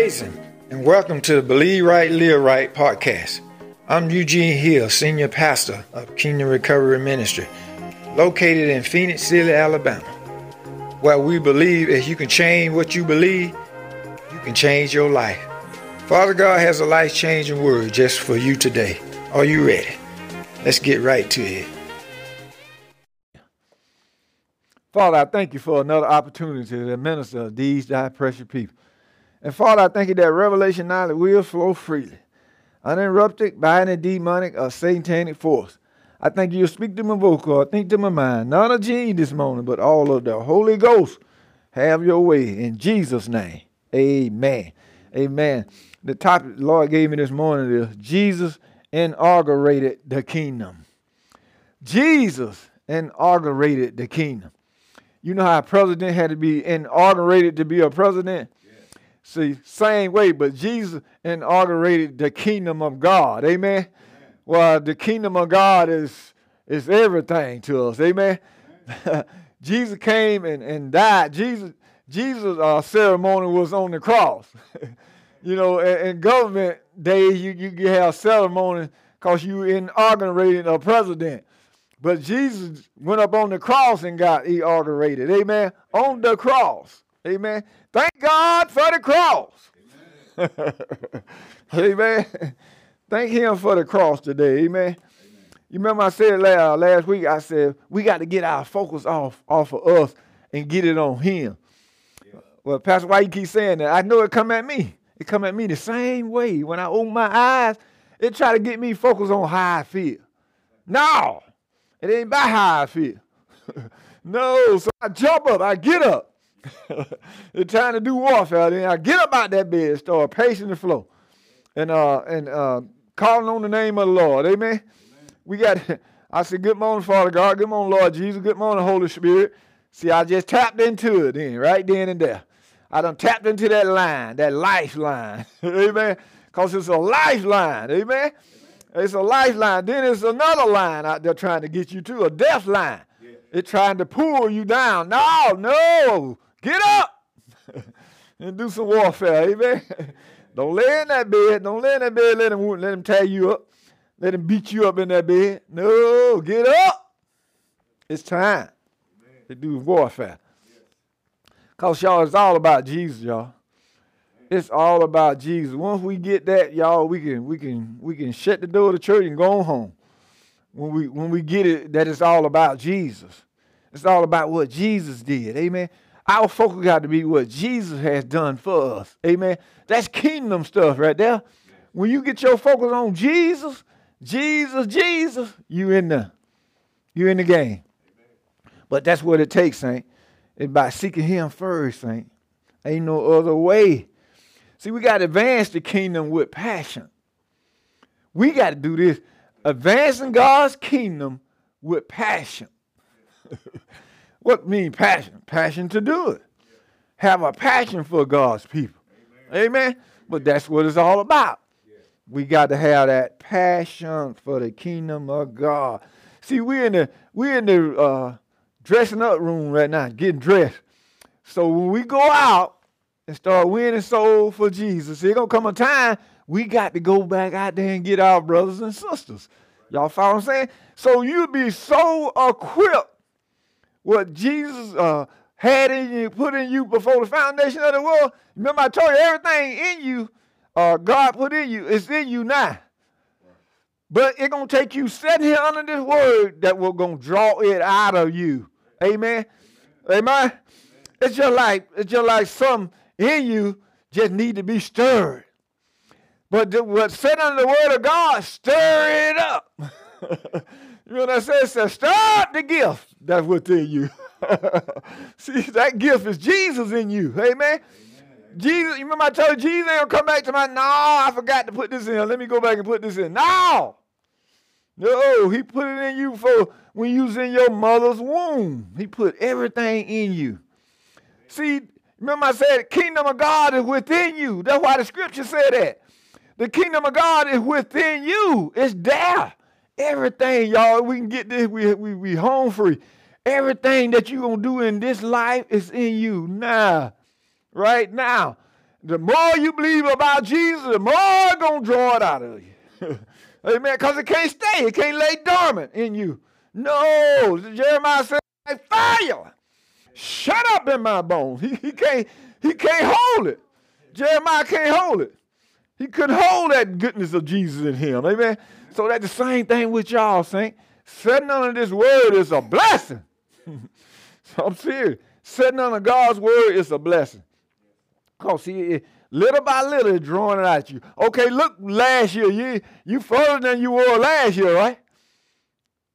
Praise Him, and welcome to the Believe Right, Live Right podcast. I'm Eugene Hill, Senior Pastor of Kingdom Recovery Ministry, located in Phenix City, Alabama, where we believe if you can change what you believe, you can change your life. Father God has a life changing word just for you today. Are you ready? Let's get right to it. Father, I thank you for another opportunity to minister to these thy precious people. And Father, I thank you that revelation knowledge will flow freely, uninterrupted by any demonic or satanic force. I thank you speak to my vocal, I think to my mind, not Eugene this morning, but all of the Holy Ghost. Have your way in Jesus' name. Amen. Amen. The topic the Lord gave me this morning is Jesus inaugurated the kingdom. Jesus inaugurated the kingdom. You know how a president had to be inaugurated to be a president? See, same way, but Jesus inaugurated the kingdom of God. Amen. Amen. Well, the kingdom of God is is everything to us. Amen. Amen. Jesus came and, and died. Jesus Jesus' uh, ceremony was on the cross. you know, in, in, government days, you, you have ceremony because you inaugurated a president. But Jesus went up on the cross and got inaugurated. Amen. On the cross. Amen. Thank God for the cross. Amen. Amen. Thank Him for the cross today. Amen. Amen. You remember I said last, last week, I said we got to get our focus off, off of us and get it on Him. Yeah. Well, Pastor, why you keep saying that? I know it come at me. It come at me the same way. When I open my eyes, it try to get me focused on how I feel. No, it ain't about how I feel. no, so I jump up, I get up. It's time to do warfare. Then I get up out that bed, start pacing the floor, and uh and uh calling on the name of the Lord. Amen. Amen. We got. I said, "Good morning, Father God. Good morning, Lord Jesus. Good morning, Holy Spirit." See, I just tapped into it then, right then and there. I done tapped into that line, that lifeline. Amen. Because it's a lifeline. Amen. It's a lifeline. Then it's another line out there trying to get you to a death line. Yeah. It's trying to pull you down. No, no. Get up and do some warfare. Amen. Don't lay in that bed. Don't lay in that bed. Let him, let him tie you up. Let him beat you up in that bed. No, get up. It's time Amen. to do warfare. Because, y'all, it's all about Jesus, y'all. It's all about Jesus. Once we get that, y'all, we can we can we can shut the door of the church and go home. When we when we get it, that it's all about Jesus. It's all about what Jesus did. Amen. Our focus got to be what Jesus has done for us. Amen. That's kingdom stuff right there. When you get your focus on Jesus, Jesus, Jesus, you in the you in the game. But that's what it takes, Saint. It's by seeking him first, Saint. Ain't no other way. See, we got to advance the kingdom with passion. We got to do this. Advancing God's kingdom with passion. what mean passion? Passion to do it. Have a passion for God's people. Amen. Amen. But that's what it's all about. We got to have that passion for the kingdom of God. See, we're in the we're in the uh, dressing up room right now, getting dressed. So when we go out, and start winning souls for Jesus. There's gonna come a time we got to go back out there and get our brothers and sisters. Y'all follow what I'm saying? So you be so equipped what Jesus uh, had in you, put in you before the foundation of the world. Remember, I told you everything in you, uh, God put in you, is in you now. But it's gonna take you sitting here under this word that will gonna draw it out of you. Amen. Amen. Amen. It's just like it's just like some in you just need to be stirred. But the, what said under the word of God, stir it up. you know what I say? It says, up the gift that's within you. See, that gift is Jesus in you. Amen. Amen. Jesus, you remember I told you Jesus ain't gonna come back to my no, I forgot to put this in. Let me go back and put this in. No. No, he put it in you for when you was in your mother's womb. He put everything in you. See, Remember, I said, the kingdom of God is within you. That's why the scripture said that. The kingdom of God is within you. It's there. Everything, y'all, we can get this, we, we, we home free. Everything that you're going to do in this life is in you now. Right now. the more you believe about Jesus, the more it's going to draw it out of you. Amen. Because it can't stay. It can't lay dormant in you. No. Jeremiah said, fire. Shut up in my bones. He, he can't he can't hold it. Jeremiah can't hold it. He couldn't hold that goodness of Jesus in him. Amen. So that's the same thing with y'all, Saint. Sitting under this word is a blessing. so I'm serious. Sitting under God's word is a blessing. Because see, little by little, it's drawing it at you. Okay, look, last year, you you further than you were last year, right?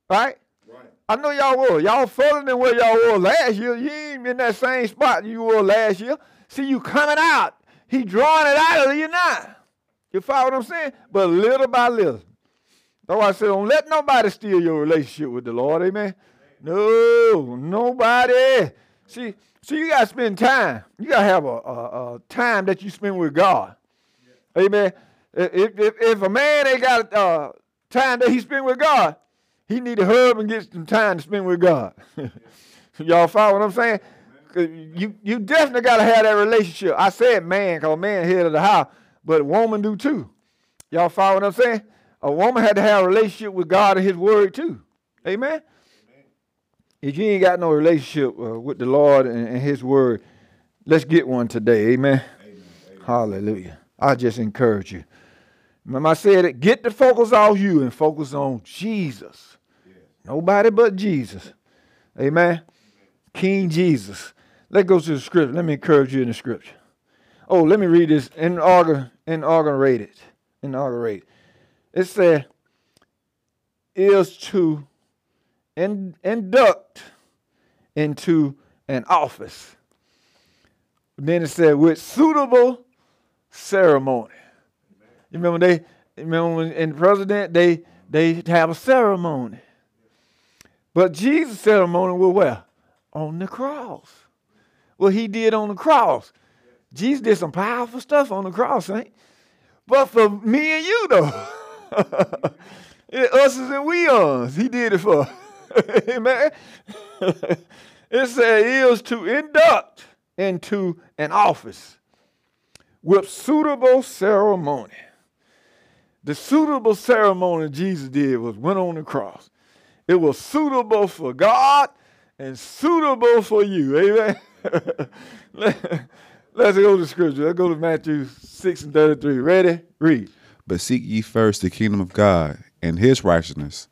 Right? Right. I know y'all were. Y'all further than where y'all were last year. You ain't in that same spot you were last year. See, you coming out. He drawing it out of you now. You follow what I'm saying? But little by little. That's why I said, don't let nobody steal your relationship with the Lord. Amen. No, nobody. See, see, you gotta spend time. You gotta have a, a, a time that you spend with God. Yeah. Amen. If, if, if a man ain't got uh, time that he spend with God, he need to hurry and get some time to spend with God. Y'all follow what I'm saying? You you definitely gotta have that relationship. I said man, cause man head of the house, but woman do too. Y'all follow what I'm saying? A woman had to have a relationship with God and His Word too. Amen. If you ain't got no relationship uh, with the Lord and, and, His Word, let's get one today. Amen? Amen. Amen. Hallelujah. I just encourage you. Remember, I said it get the focus off you and focus on Jesus. Nobody but Jesus. Amen? Amen. King Jesus. Let's go to the scripture. Let me encourage you in the scripture. Oh, let me read this inaugur, inaugurated. Inaugurate. It said, is to in, induct into an office. Then it said with suitable ceremony. You remember they remember when in the president they they have a ceremony. But Jesus' ceremony was where? On the cross. What he did on the cross. Jesus did some powerful stuff on the cross, ain't? But for me and you though, us and we ons, he did it for. Amen. it said is to induct into an office with suitable ceremony. The suitable ceremony Jesus did was went on the cross. It was suitable for God and suitable for you. Amen. Let's go to scripture. Let's go to Matthew 6 and 33. Ready? Read. But seek ye first the kingdom of God and his righteousness,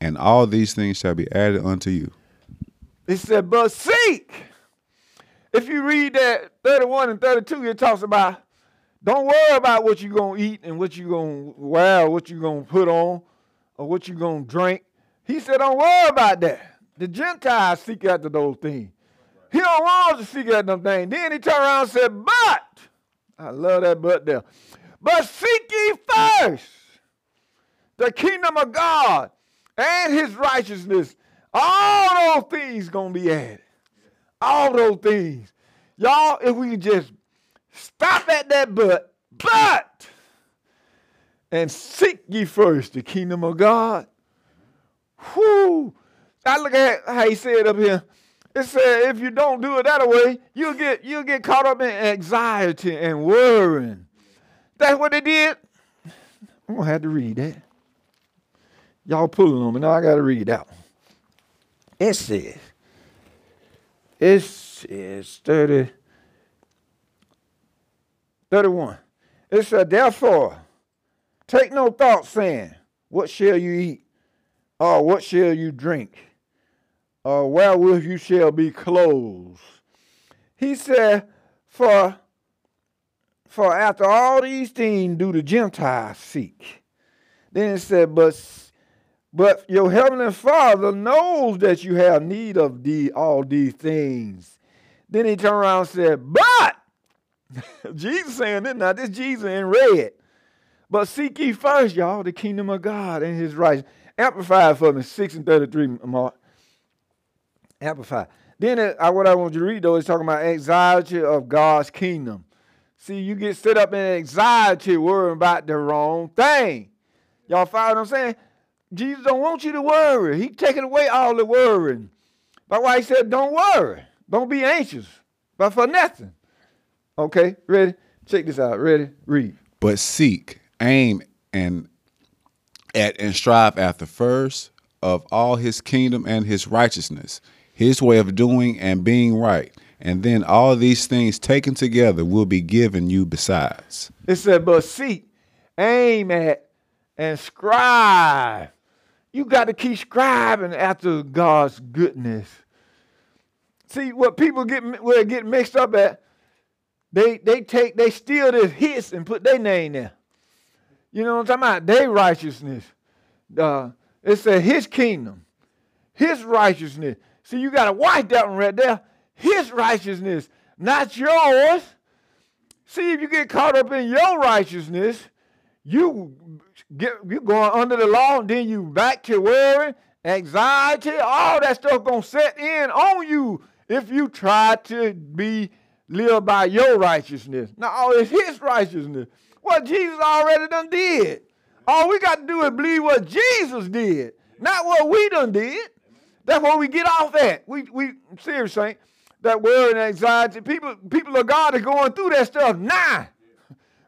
and all these things shall be added unto you. He said, but seek. If you read that 31 and 32, it talks about don't worry about what you're going to eat and what you're going to wear, or what you're going to put on, or what you're going to drink. He said, don't worry about that. The Gentiles seek after those things. He don't want to seek after them things. Then he turned around and said, but, I love that but there. But seek ye first the kingdom of God and his righteousness, all those things gonna be added. All those things. Y'all, if we can just stop at that but, but, and seek ye first the kingdom of God. Whoo! I look at how he said up here. It said if you don't do it that way, you'll get you'll get caught up in anxiety and worrying. That's what they did. I'm gonna have to read that. Y'all pulling on me. Now I got to read that. It says, it says 30, 31. It said, therefore, take no thought saying, what shall you eat? Or what shall you drink? Or wherewith you shall be clothed? He said, for, for after all these things do the Gentiles seek. Then it said, but but your heavenly Father knows that you have need of the, all these things. Then he turned around and said, But Jesus saying this now, this Jesus in red. But seek ye first, y'all, the kingdom of God and his righteousness. Amplify for me, 6 and 33, Mark. Amplify. Then it, I, what I want you to read, though, is talking about anxiety of God's kingdom. See, you get set up in anxiety worrying about the wrong thing. Y'all follow what I'm saying? Jesus don't want you to worry. He taking away all the worrying. That's why he said, don't worry. Don't be anxious, but for nothing. Okay, ready? Check this out. Ready? Read. But seek, aim, and at and strive after first of all his kingdom and his righteousness, his way of doing and being right. And then all these things taken together will be given you besides. It said, but seek, aim at, and strive. You got to keep striving after God's goodness. See, what people get where get mixed up at, they they take they steal this hits and put their name there. You know what I'm talking about? Their righteousness. Uh, it said his kingdom, his righteousness. See, you got to watch that one right there. His righteousness, not yours. See, if you get caught up in your righteousness, you get you going under the law, and then you back to worry, anxiety, all that stuff gonna set in on you if you try to be live by your righteousness. Now it's his righteousness. What Jesus already done did. All we got to do is believe what Jesus did, not what we done did. That's where we get off at. We we serious. That worry and anxiety. People people of God are going through that stuff now.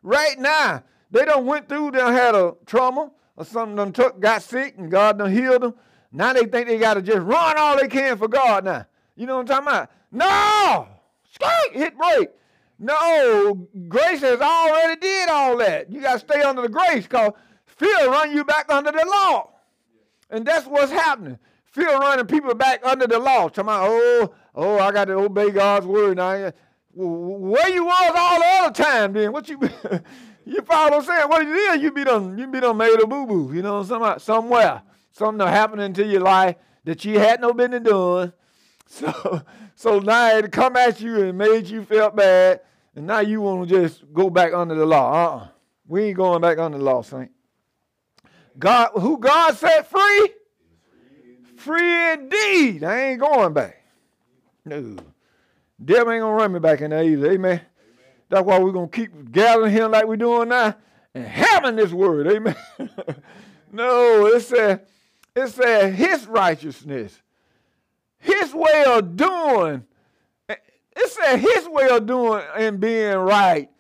Right now. They done went through, they done had a trauma or something done took, got sick, and God done healed them. Now they think they got to just run all they can for God now. You know what I'm talking about? No! Straight, hit break. No, grace has already did all that. You got to stay under the grace because fear run you back under the law. And that's what's happening. Fear running people back under the law. Talking about, oh, oh, I got to obey God's word now. Where you was all the other time then? What you You follow I'm saying? What is, you be done, you be done made a boo boo, you know, some, somewhere. Something happening to your life that you had no business doing. So, so now it come at you and made you feel bad, and now you want to just go back under the law. Uh-uh. We ain't going back under the law, saint. God, who God set free, free indeed. I ain't going back. No, devil ain't gonna run me back in there either. Amen. That's why we're to keep gathering here like we're doing now and having this word. Amen. no, it said, it said his righteousness, his way of doing. It said his way of doing and being right.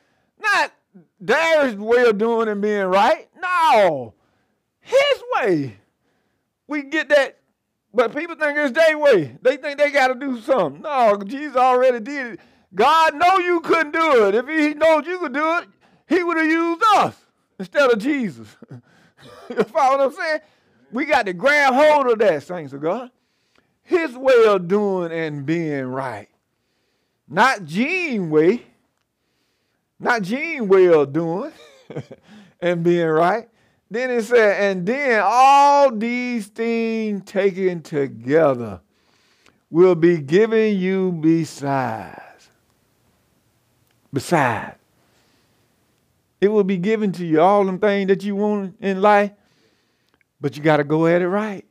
Not their way of doing and being right. No. His way. We get that but people think it's their way. They think they got to do something. No, Jesus already did it. God know you couldn't do it. If he knows you could do it, he would have used us instead of Jesus. you follow what I'm saying? We got to grab hold of that, saints of God. His way of doing and being right. Not Gene way. Not Gene way of doing and being right. Then it said, and then all these things taken together will be given you besides Besides. It will be given to you, all them things that you want in life, but you got to go at it right.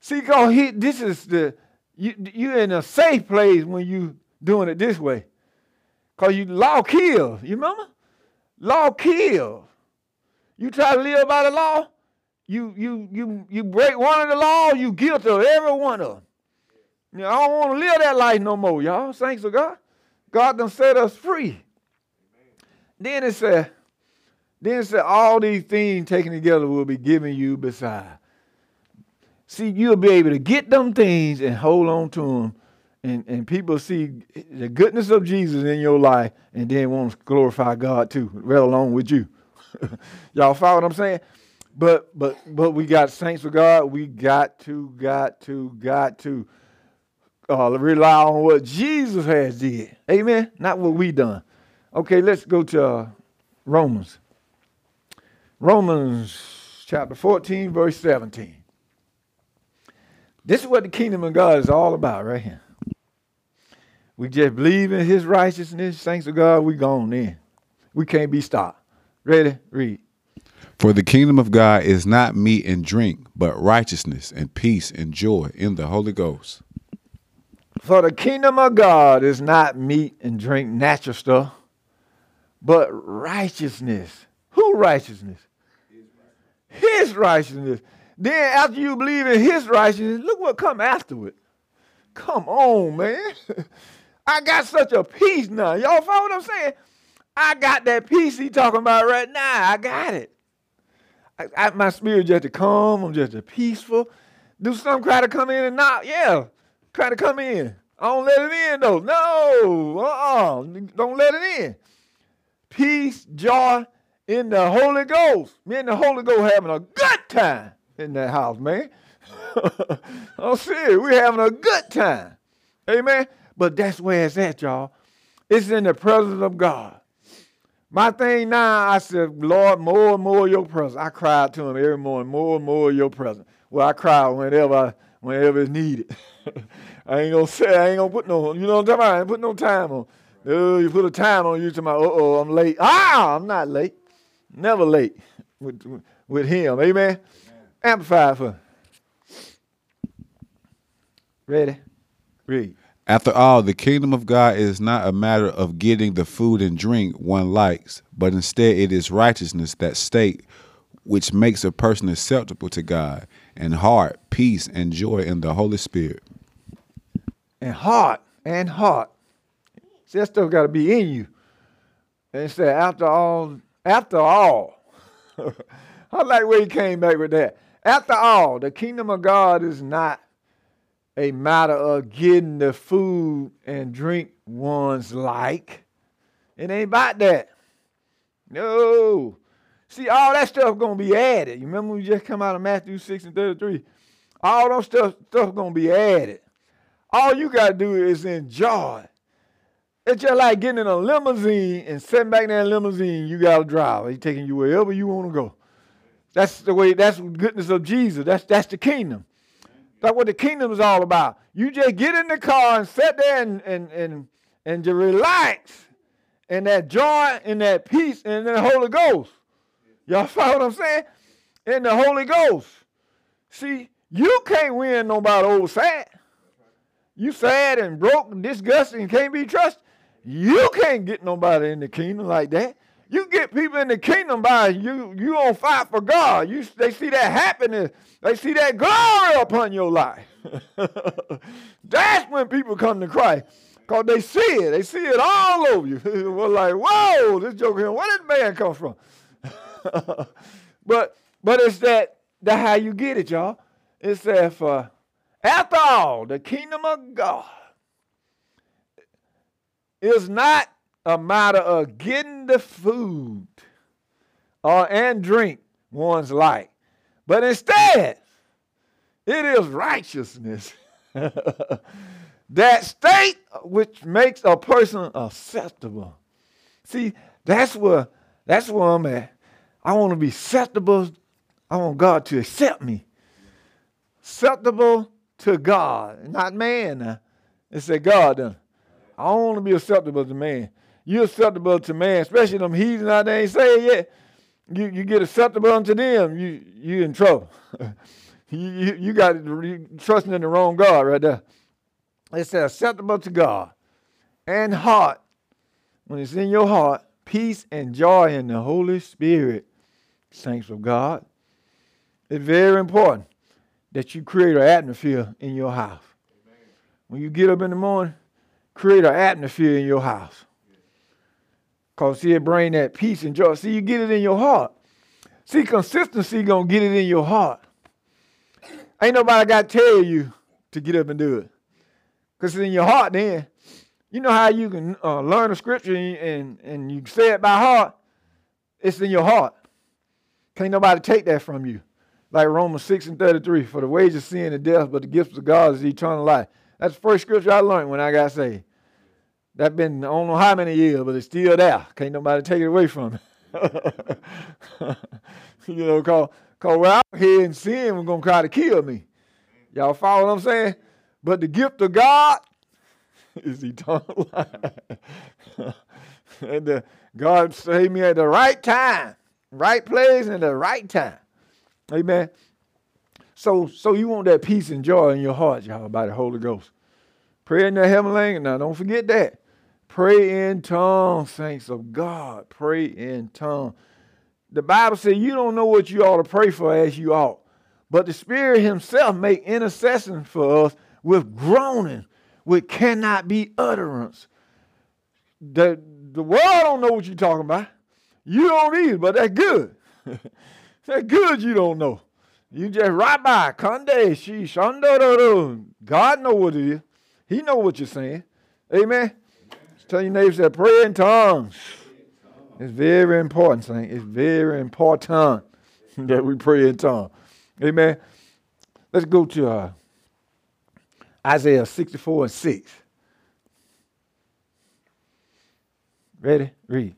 See, cause he, this is the, you, you're in a safe place when you doing it this way. Because you law kills, you remember? Law kills. You try to live by the law, you you you you break one of the laws, you guilty of every one of them. You know, I don't want to live that life no more, y'all. Thanks to God. God done set us free. Amen. Then it said, then it said, all these things taken together will be given you beside. See, you'll be able to get them things and hold on to them. And, and people see the goodness of Jesus in your life and then want to glorify God too, right along with you. Y'all follow what I'm saying? But but but we got saints of God. We got to, got to, got to uh, rely on what Jesus has did. Amen. Not what we done. Okay, let's go to uh, Romans. Romans chapter 14, verse 17. This is what the kingdom of God is all about right here. We just believe in his righteousness. Thanks to God, we gone in. We can't be stopped. Ready? Read. For the kingdom of God is not meat and drink, but righteousness and peace and joy in the Holy Ghost. For the kingdom of God is not meat and drink, natural stuff, but righteousness. Who righteousness? His righteousness. Then after you believe in his righteousness, look what come after it. Come on, man. I got such a peace now. Y'all follow what I'm saying? I got that peace he talking about right now. I got it. I, I, my spirit just to calm. I'm just a peaceful. Do some try to come in and knock? Yeah, try to come in. I don't let it in though. No, uh-uh. Don't let it in. Peace, joy in the Holy Ghost. Me and the Holy Ghost having a good time in that house, man. I'm serious. We're having a good time. Amen. But that's where it's at, y'all. It's in the presence of God. My thing now, I said, Lord, more and more your presence. I cried to him every morning, more and more your presence. Well, I cry whenever I, whenever it's needed. I ain't gonna say I ain't gonna put no, you know what I'm talking about? I ain't put no time on. Oh, you put a time on you to my, uh oh, I'm late. Ah, I'm not late. Never late with, with him. Amen. Amen. Amplify for. Ready? Read. After all, the kingdom of God is not a matter of getting the food and drink one likes, but instead it is righteousness, that state which makes a person acceptable to God, and heart, peace, and joy in the Holy Spirit. And heart, and heart. See, that stuff got to be in you. And said, after all, after all, I like where he came back with that. After all, the kingdom of God is not a matter of getting the food and drink one's like. It ain't about that. No. See, all that stuff gonna be added. You remember we just come out of Matthew 6 and 33? All those stuff stuff gonna be added. All you gotta do is enjoy. It's just like getting in a limousine and sitting back in that limousine, you gotta drive. He's taking you wherever you want to go. That's the way, that's the goodness of Jesus. That's that's the kingdom. That's what the kingdom is all about. You just get in the car and sit there and and and, and just relax. And that joy and that peace and the Holy Ghost. Y'all follow what I'm saying? In the Holy Ghost. See, you can't win nobody over sad. You sad and broke and disgusted and can't be trusted. You can't get nobody in the kingdom like that. You get people in the kingdom by you you on fight for God. You they see that happiness, they see that glory upon your life. That's when people come to Christ. Because they see it. They see it all over you. We're like, whoa, this joke here, where did man come from? but but it's that that how you get it, y'all. It's that for after all, the kingdom of God is not a matter of getting the food or and drink one's like, but instead, it is righteousness. that state which makes a person acceptable. See, that's where that's where I'm at. I want to be acceptable. I want God to accept me. Acceptable to God, not man. It's a God. Then. I don't want to be acceptable to man. You're acceptable to man, especially them heathens out there ain't saying yet. You, you get acceptable unto them, you you in trouble. you, you, you got trusting in the wrong God right there. It says acceptable to God and heart. When it's in your heart, peace and joy in the Holy Spirit, saints of God. It's very important that you create an atmosphere in your house. When you get up in the morning, create an atmosphere in your house. Because see, it bring that peace and joy. See, you get it in your heart. See, consistency gonna get it in your heart. Ain't nobody got to tell you to get up and do it. Because it's in your heart then. You know how you can uh, learn a scripture and, and, and you say it by heart? It's in your heart. Can't nobody take that from you. Like Romans 6 and 33, for the wages of sin is death, but the gift of God is eternal life. That's the first scripture I learned when I got saved. That been I don't know how many years, but it's still there. Can't nobody take it away from me. you know, cause, cause we're out here in sin, we're gonna try to kill me. Y'all follow what I'm saying? But the gift of God is eternal life. and the, God saved me at the right time, right place, and the right time. Amen. So, so you want that peace and joy in your heart, y'all, by the Holy Ghost. Pray in the heavenly language. Now, don't forget that. Pray in tongues, saints of God. Pray in tongues. The Bible says you don't know what you ought to pray for as you ought. But the Spirit Himself make intercession for us with groaning, which cannot be utterance. The, the world don't know what you're talking about. You don't either, but that's good. that's good you don't know. You just right by. Kande, she, shando, God know what it is. He know what you're saying. Amen. Tell your neighbors that pray in tongues. It's very important, saying It's very important that we pray in tongues. Amen. Let's go to uh, Isaiah 64 and 6. Ready? Read.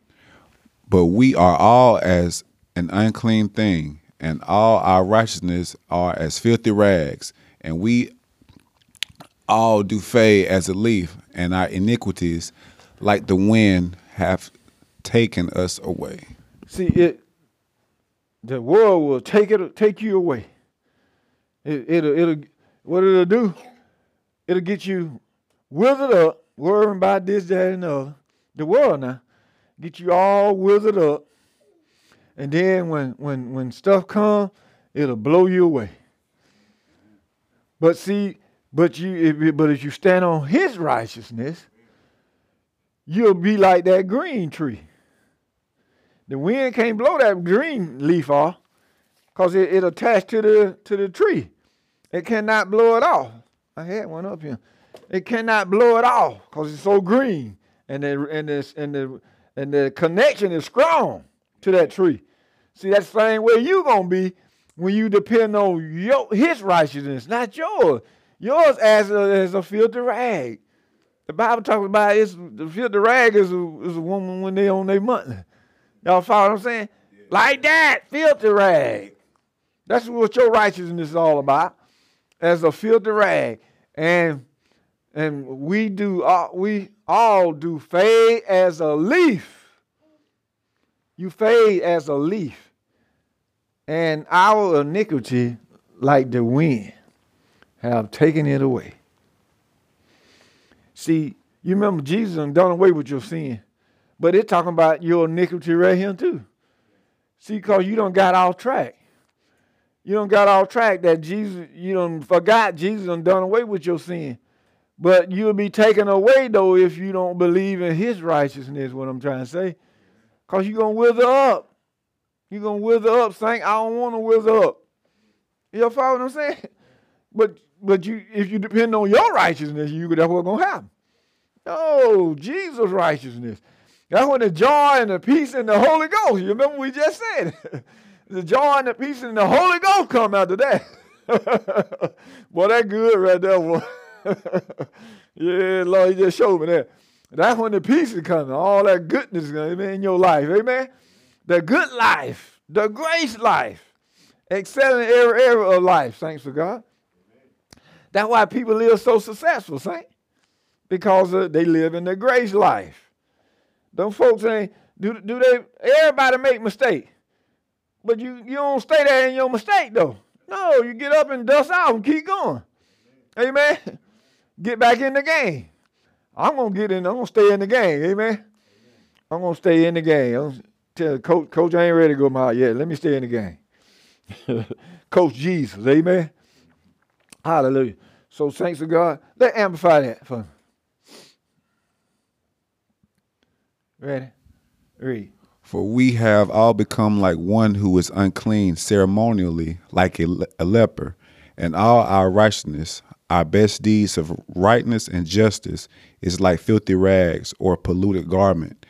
But we are all as an unclean thing, and all our righteousness are as filthy rags, and we all do fade as a leaf, and our iniquities, like the wind, have taken us away. See, it the world will take it take you away. It, it'll it'll what it'll do, it'll get you withered up, worrying about this, that, and the other. The world now. Get you all withered up. And then when when when stuff comes, it'll blow you away. But see, but you but if you stand on his righteousness, you'll be like that green tree. The wind can't blow that green leaf off because it, it attached to the to the tree. It cannot blow it off. I had one up here. It cannot blow it off because it's so green, and the and the and the and the connection is strong to that tree. See, that's the same way you gonna be when you depend on your his righteousness, not yours. Yours as a, as a filthy rag. The Bible talks about it's the filthy rag is a, is a woman when they on their monthly. Y'all follow what I'm saying? Yeah. Like that, filthy rag. That's what your righteousness is all about. As a filthy rag. And and we do all, we all do fade as a leaf. You fade as a leaf. And our iniquity, like the wind, have taken it away. See, you remember Jesus done away with your sin. But it's talking about your iniquity right here too. See, because you don't got off track. You don't got off track that Jesus, you don't forgot Jesus done done away with your sin. But you'll be taken away though if you don't believe in his righteousness, what I'm trying to say. Because you're gonna wither up. You're gonna wither up, saying, I don't want to wither up. You follow what I'm saying? But but you if you depend on your righteousness, you that's what's gonna happen. No, Jesus' righteousness. That's when the joy and the peace and the Holy Ghost. You remember we just said the joy and the peace and the Holy Ghost come after that. boy, that good right there, boy. yeah, Lord, He just showed me that. That's when the peace is coming. All that goodness is be in your life. Amen. The good life, the grace life, excelling every area of life. Thanks to God. That's why people live so successful, saint. Because uh, they live in the grace life. Them folks ain't do do they everybody make mistake. But you you don't stay there in your mistake though. No, you get up and dust off and keep going. Amen. Get back in the game. I'm gonna get in, I'm gonna stay in the game, amen. I'm gonna stay in the game. I'm tell coach, coach, I ain't ready to go my yet. Let me stay in the game. coach Jesus, amen. Hallelujah. So thanks to God. Let amplify that for me. Ready? Read. For we have all become like one who is unclean ceremonially, like a, a leper, and all our righteousness, our best deeds of rightness and justice, is like filthy rags or polluted garment.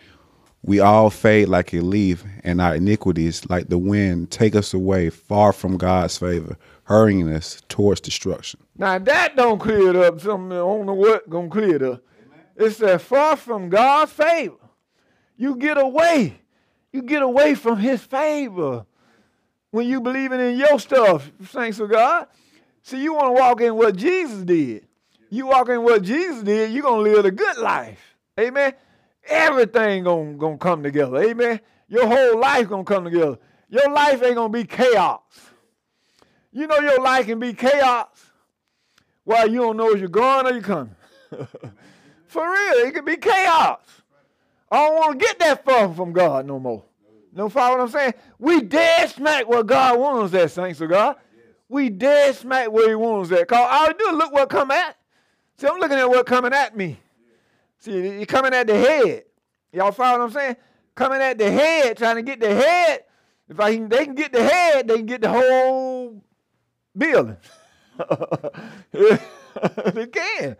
We all fade like a leaf, and our iniquities, like the wind, take us away far from God's favor, hurrying us towards destruction. Now that don't clear it up. Something I don't know what gonna clear it up. It's that far from God's favor. You get away. You get away from his favor. When you believing in your stuff, thanks to God. See, you want to walk in what Jesus did. You walk in what Jesus did, you're to live a good life. Amen. Everything gonna, gonna come together. Amen. Your whole life to come together. Your life ain't to be chaos. You know your life can be chaos while you don't know if you're going or you're coming. For real, it can be chaos. I don't want to get that far from God no more. No follow what I'm saying? We dead smack where God wants us at, saints of God. We dead smack where he wants us at. Cause all I do look what come at. See, I'm looking at what coming at me. See, he coming at the head. Y'all follow what I'm saying? Coming at the head, trying to get the head. If I can, they can get the head, they can get the whole building. they can.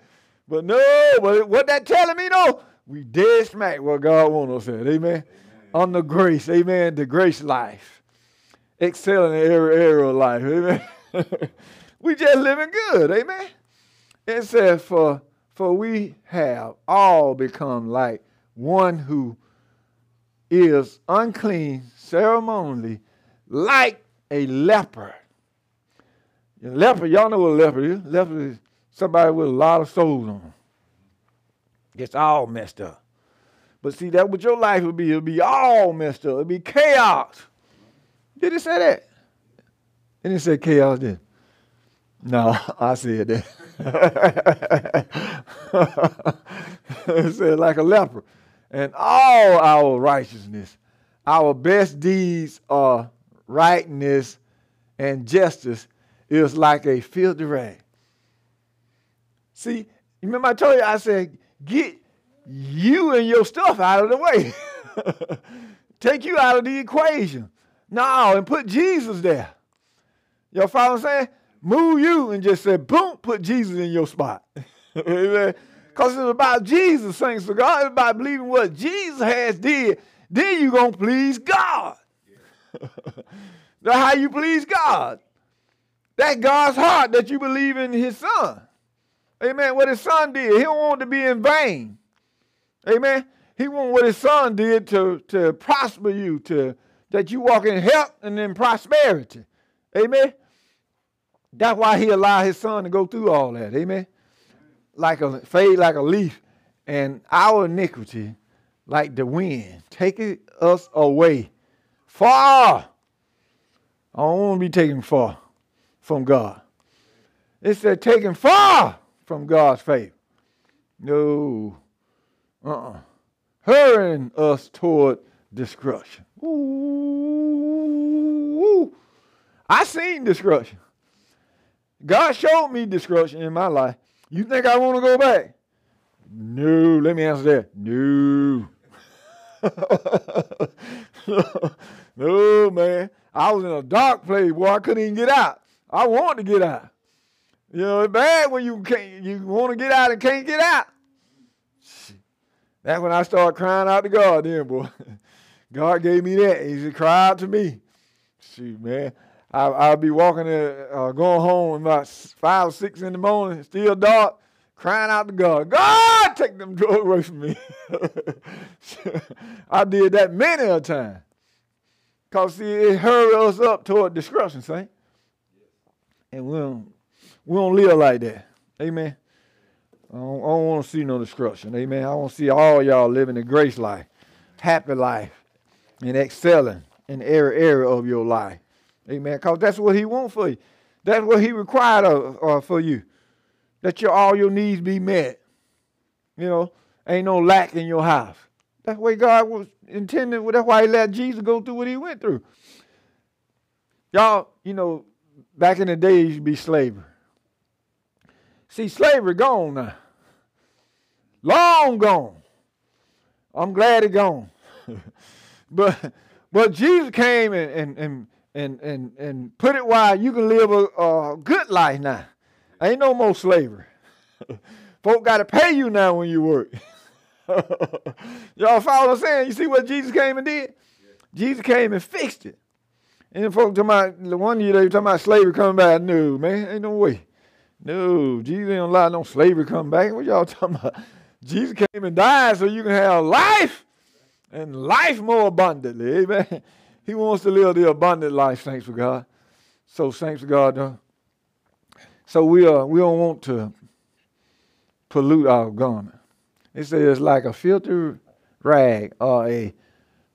But no, but what that telling me though, we dead smack what God wants us at. Amen. amen. On the grace, amen. The grace life. Excelling in every area of life. Amen. we just living good. Amen. It says, for, for we have all become like one who is unclean ceremonially, like a leper. Leper, y'all know what a leper is. Leper is somebody with a lot of souls on them. Gets all messed up. But see, that what your life would be. It'll be all messed up. It'd be chaos. Did it say that? It didn't say chaos, did? No, I said that. it said like a leper. And all our righteousness, our best deeds are rightness and justice is like a filthy rag. See, remember I told you, I said, get you and your stuff out of the way. Take you out of the equation. No, and put Jesus there. Y'all follow what saying? Move you and just say, boom, put Jesus in your spot. Amen. Because it's about Jesus, thanks to God. It's about believing what Jesus has did. Then you're going to please God. That's how you please God. That's God's heart that you believe in his son. Amen. What his son did, he don't want to be in vain. Amen. He want what his son did to, to prosper you, to that you walk in health and in prosperity. Amen. That's why he allowed his son to go through all that. Amen like a fade like a leaf, and our iniquity like the wind, taking us away far. I don't want to be taken far from God. It said taken far from God's faith. No. Uh-uh. Hurrying us toward destruction. Ooh. I seen destruction. God showed me destruction in my life. You think I want to go back? No. Let me answer that. No. no, man. I was in a dark place, boy. I couldn't even get out. I want to get out. You know, it's bad when you can't you want to get out and can't get out. That's when I started crying out to God then, boy. God gave me that. He said, cry out to me. Shoot, man. I, I'll be walking, there, uh, going home about five or six in the morning, still dark, crying out to God, God, take them drugs away from me. I did that many a time. Because, see, it hurried us up toward destruction, saint. And we don't, we don't live like that. Amen. I don't, don't want to see no destruction. Amen. I want to see all y'all living a grace life, happy life, and excelling in every area of your life. Amen. Because that's what he wants for you. That's what he required of, uh, for you. That your all your needs be met. You know, ain't no lack in your house. That's way God was intended. That's why he let Jesus go through what he went through. Y'all, you know, back in the day, it used to be slavery. See, slavery gone now. Long gone. I'm glad it gone. but but Jesus came and, and, and and and and put it why you can live a, a good life now. Ain't no more slavery. Folk got to pay you now when you work. Y'all follow what I'm saying? You see what Jesus came and did? Jesus came and fixed it. And folks talking about the one year they were talking about slavery coming back. No, man, ain't no way. No, Jesus ain't allow no slavery come back. What y'all talking about? Jesus came and died so you can have life and life more abundantly. Amen. He wants to live the abundant life, thanks for God. So thanks for God. Uh, so we uh, we don't want to pollute our garment. It says like a filtered rag or a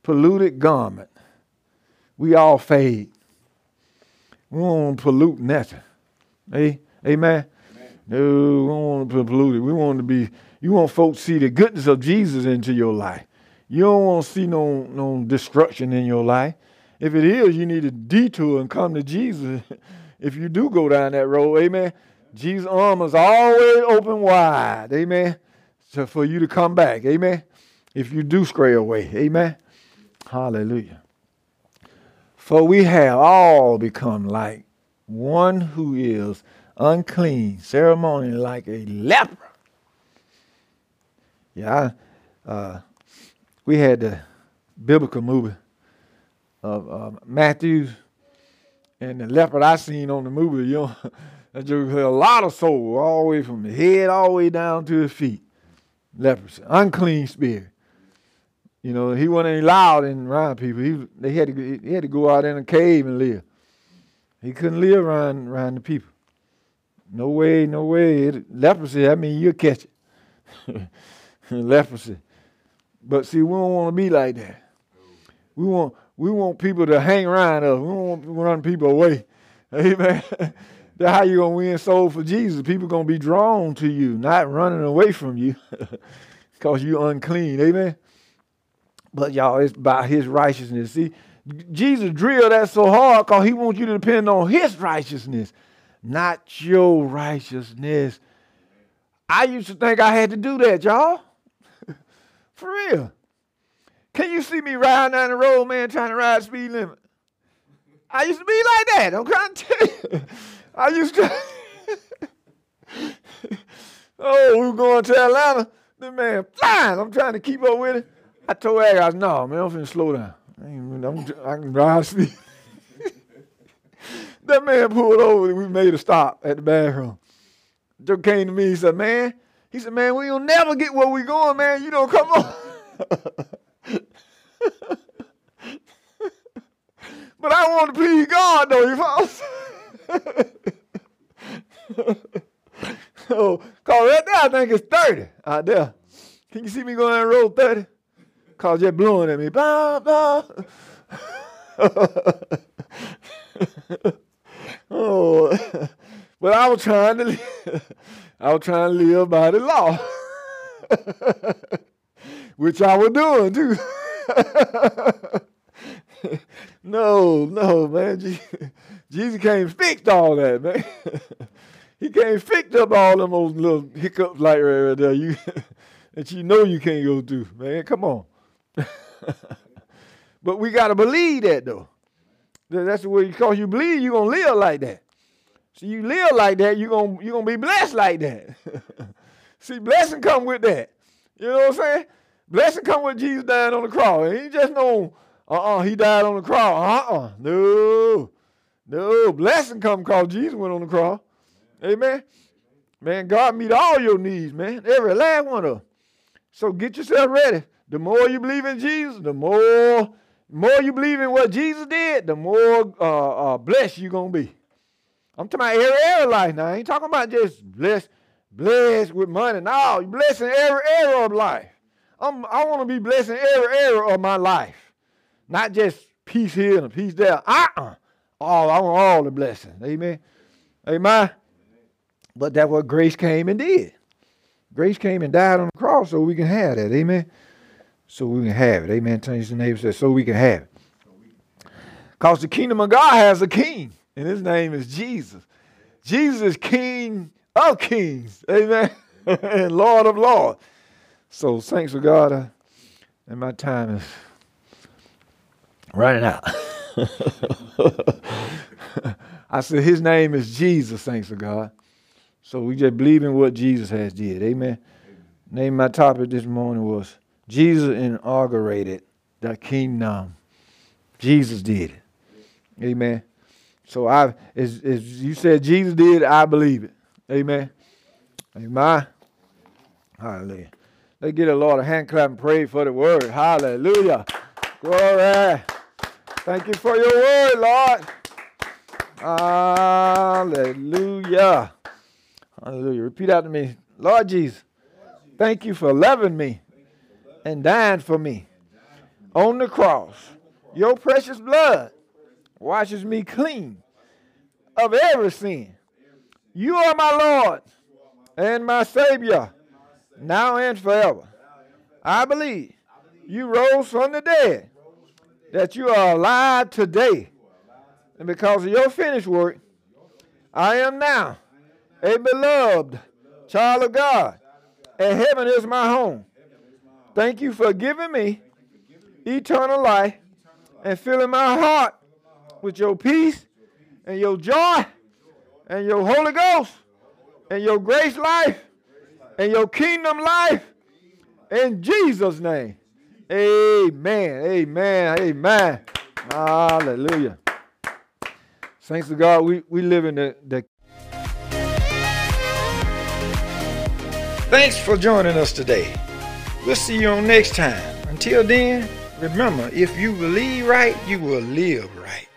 polluted garment. We all fade. We don't want to pollute nothing. Hey, amen. amen. No, we don't want to pollute it. We want to be. You want folks to see the goodness of Jesus into your life. You don't want to see no no destruction in your life. If it is, you need to detour and come to Jesus. if you do go down that road, amen. Jesus' arm is always open wide, amen. So for you to come back, amen. if you do stray away. Amen. Hallelujah. For we have all become like one who is unclean, ceremonially like a leper. Yeah, I, uh, we had the biblical movie of uh, Matthew and the leopard I seen on the movie, you know, that just had a lot of soul all the way from the head all the way down to his feet. Leprosy, unclean spirit. You know, he wasn't allowed in around people. He they had to he had to go out in a cave and live. He couldn't live around around the people. No way, no way. It, leprosy, I mean, you'll catch it. leprosy. But see, we don't want to be like that. We want we want people to hang around us. We don't want to run people away. Amen. That's how you're gonna win soul for Jesus. People gonna be drawn to you, not running away from you, because you're unclean. Amen. But y'all, it's by His righteousness. See, Jesus drilled that so hard because He wants you to depend on His righteousness, not your righteousness. I used to think I had to do that, y'all. For real. Can you see me riding down the road, man, trying to ride speed limit? I used to be like that. I'm trying to tell you. I used to. oh, we were going to Atlanta. The man flying. I'm trying to keep up with it. I told Aggie, I was, no, man, I'm finna slow down. I, I'm, I can ride speed. that man pulled over and we made a stop at the bathroom. Joe came to me, he said, man, he said, man, we will never get where we going, man. You don't come on. but I want to please God, though, you follow? oh, cause right there I think it's 30 out there. Can you see me going down road 30? Cause you're blowing at me. Blah, blah. oh, but I was trying to, I was trying to live by the law, which I was doing too. no, no, man. Jesus can't fix all that, man. he can't fix up all them old little hiccups like right there. You that you know you can't go through, man. Come on. but we gotta believe that though. That's the way because you believe you're gonna live like that. So you live like that, you're gonna you're gonna be blessed like that. See, blessing come with that. You know what I'm saying? Blessing come with Jesus dying on the cross. He just no, uh-uh, he died on the cross. Uh-uh. No. No. Blessing come because Jesus went on the cross. Amen. Man, God meet all your needs, man. Every last one of them. So get yourself ready. The more you believe in Jesus, the more, more you believe in what Jesus did, the more uh, uh, blessed you're gonna be. I'm talking about every area of life now. I ain't talking about just blessed, blessed with money. No, you're blessing every area of life. I'm, I want to be blessing every area of my life, not just peace here and peace there. Uh-uh. All I want all the blessings. Amen. Amen. But that's what grace came and did. Grace came and died on the cross so we can have that. Amen. So we can have it. Amen. Tell your neighbor says, so we can have it. Because the kingdom of God has a king, and his name is Jesus. Jesus is King of kings. Amen. and Lord of lords. So thanks for God. Uh, and my time is running out. I said his name is Jesus, thanks to God. So we just believe in what Jesus has did. Amen. Amen. Name my topic this morning was Jesus inaugurated the kingdom. Jesus did it. Amen. So I as, as you said Jesus did, I believe it. Amen. Amen. Hallelujah. Let's get a Lord a hand clap and pray for the word. Hallelujah. Glory. Thank you for your word, Lord. Hallelujah. Hallelujah. Repeat after me. Lord Jesus, thank you for loving me and dying for me on the cross. Your precious blood washes me clean of every sin. You are my Lord and my Savior now and forever. I believe you rose from the dead, that you are alive today. And because of your finished work, I am now a beloved child of God, and heaven is my home. Thank you for giving me eternal life and filling my heart with your peace and your joy and your Holy Ghost and your grace life and your kingdom life in Jesus' name. Amen. Amen. Amen. Hallelujah. Thanks to God, we, we live in the, the. Thanks for joining us today. We'll see you on next time. Until then, remember if you believe right, you will live right.